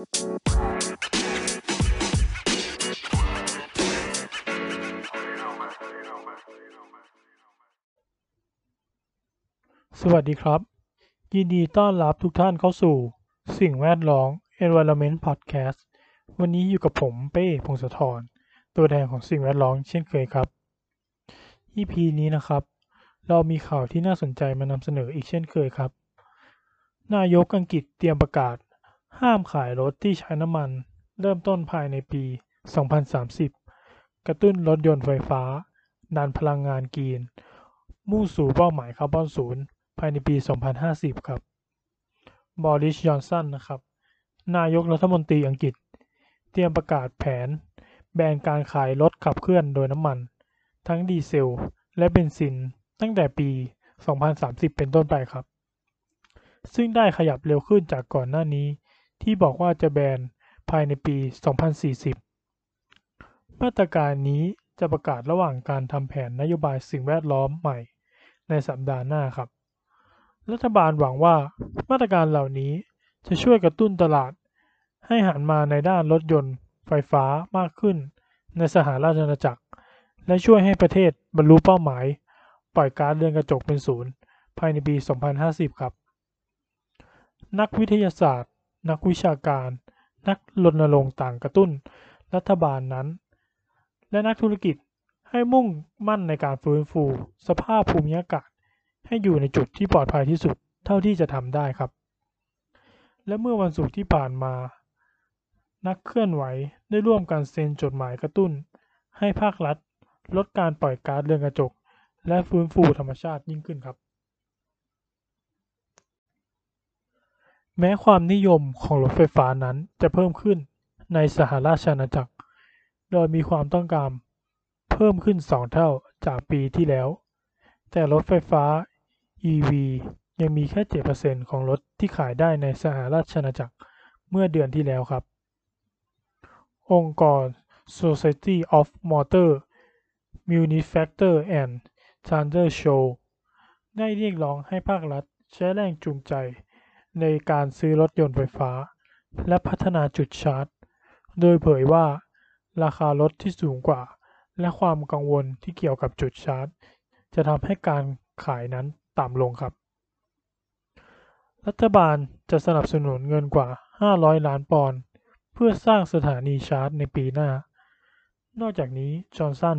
สวัสดีครับ ยินดีต้อนรับทุกท่านเข้าสู่ สิ่งแวดล้อม Environment Podcast วันนี้อยู่กับผมเป้พงศธรตัวแทนของสิ่งแวดล้อมเช่นเคยครับ EP นี้นะครับ เรามีข่าวที่น่าสนใจมานำเสนออีกเช่นเคยครับ นายกอังกฤษเตรียมประกาศ ห้ามขายรถที่ใช้น้ำมัน เริ่มต้นภายในปี 2030 กระตุ้นรถยนต์ไฟฟ้าดันพลังงาน green มุ่งสู่เป้าหมายคาร์บอนศูนย์ภายในปี 2050 ครับ บอริสจอห์นสัน นะครับ นายกรัฐมนตรีอังกฤษ เตรียมประกาศแผน แบนการขายรถขับเคลื่อนโดยน้ำมัน ทั้งดีเซล และเบนซิน ตั้งแต่ปี 2030 เป็นต้นไปครับ ซึ่งได้ขยับเร็วขึ้นจากก่อนหน้านี้ ที่บอกว่าจะแบนภายในปี 2040 มาตรการนี้จะประกาศระหว่างการทำแผนนโยบายสิ่งแวดล้อมใหม่ในสัปดาห์หน้าครับ รัฐบาลหวังว่ามาตรการเหล่านี้จะช่วยกระตุ้นตลาด ให้หันมาในด้านรถยนต์ไฟฟ้ามากขึ้นในสหราชอาณาจักร และช่วยให้ประเทศบรรลุเป้าหมาย ปล่อยก๊าซเรือนกระจกเป็นศูนย์ภายในปี 2050 ครับ นักวิทยาศาสตร์ นักวิชาการ นักรณรงค์ต่างกระตุ้น รัฐบาลนั้น และนักธุรกิจให้มุ่งมั่นในการฟื้นฟู สภาพภูมิอากาศ ให้อยู่ในจุดที่ปลอดภัยที่สุดเท่าที่จะทำได้ครับ และเมื่อวันศุกร์ที่ผ่านมา นักเคลื่อนไหวได้ร่วมกันเซ็นจดหมายกระตุ้น ให้ภาครัฐ ลดการปล่อยก๊าซเรือนกระจก และฟื้นฟูธรรมชาติยิ่งขึ้นครับ แม้ความนิยมของรถไฟฟ้านั้นจะเพิ่มขึ้นในสหราชอาณาจักร โดยมีความต้องการเพิ่มขึ้น 2 เท่าจากปีที่แล้ว แต่รถไฟฟ้า EV ยังมีแค่ 7%ของรถที่ขายได้ในสหราชอาณาจักรเมื่อเดือนที่แล้วครับ องค์กร Society of Motor Manufacturers and Traders Show ได้เรียกร้องให้ภาครัฐใช้แรงจูงใจ ในการซื้อรถยนต์ไฟฟ้า และพัฒนาจุดชาร์จ โดยเผยว่า ราคารถที่สูงกว่า และความกังวลที่เกี่ยวกับจุดชาร์จ จะทำให้การขายนั้นต่ำลงครับ รัฐบาลจะสนับสนุนเงินกว่า 500 ล้านปอนด์เพื่อสร้างสถานีชาร์จในปีหน้า นอกจากนี้จอห์นสัน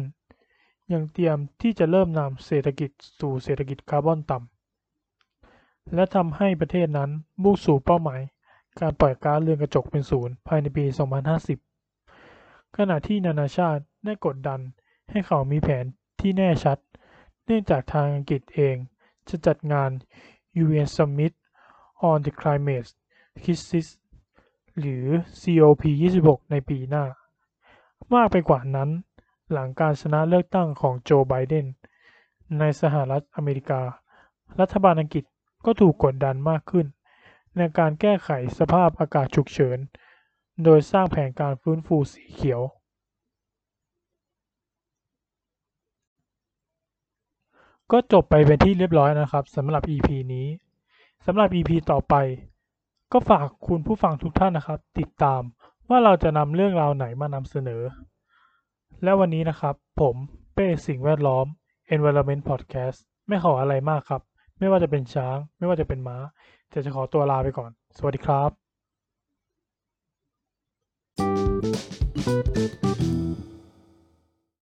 ยังเตรียมที่จะเริ่มนำเศรษฐกิจสู่เศรษฐกิจคาร์บอนต่ำ และทำให้ประเทศนั้นมุ่งสู่เป้าหมายการปล่อยก๊าซเรือนกระจกเป็นศูนย์ภายในปี 2050 ขณะที่นานาชาติได้กดดันให้เขามีแผนที่แน่ชัด เนื่องจากทางอังกฤษเองจะจัดงาน UN Summit on the Climate Crisis หรือ COP26 ในปีหน้า มากไปกว่านั้น หลังการชนะเลือกตั้งของโจไบเดนในสหรัฐอเมริกา รัฐบาลอังกฤษ ก็ถูกกดดันมากขึ้น ในการแก้ไขสภาพอากาศฉุกเฉิน โดยสร้างแผนการฟื้นฟูสีเขียว ก็จบไปเป็นที่เรียบร้อยนะครับสำหรับ EP นี้สำหรับ EP ต่อไป ก็ฝากคุณผู้ฟังทุกท่านนะครับ ติดตามว่าเราจะนำเรื่องราวไหนมานำเสนอ และวันนี้นะครับ ผมเป้สิ่งแวดล้อม Environment Podcast ไม่ขออะไรมากครับ ไม่ว่าจะเป็นช้าง ไม่ว่าจะเป็นม้าแต่จะขอตัวลาไปก่อน สวัสดีครับ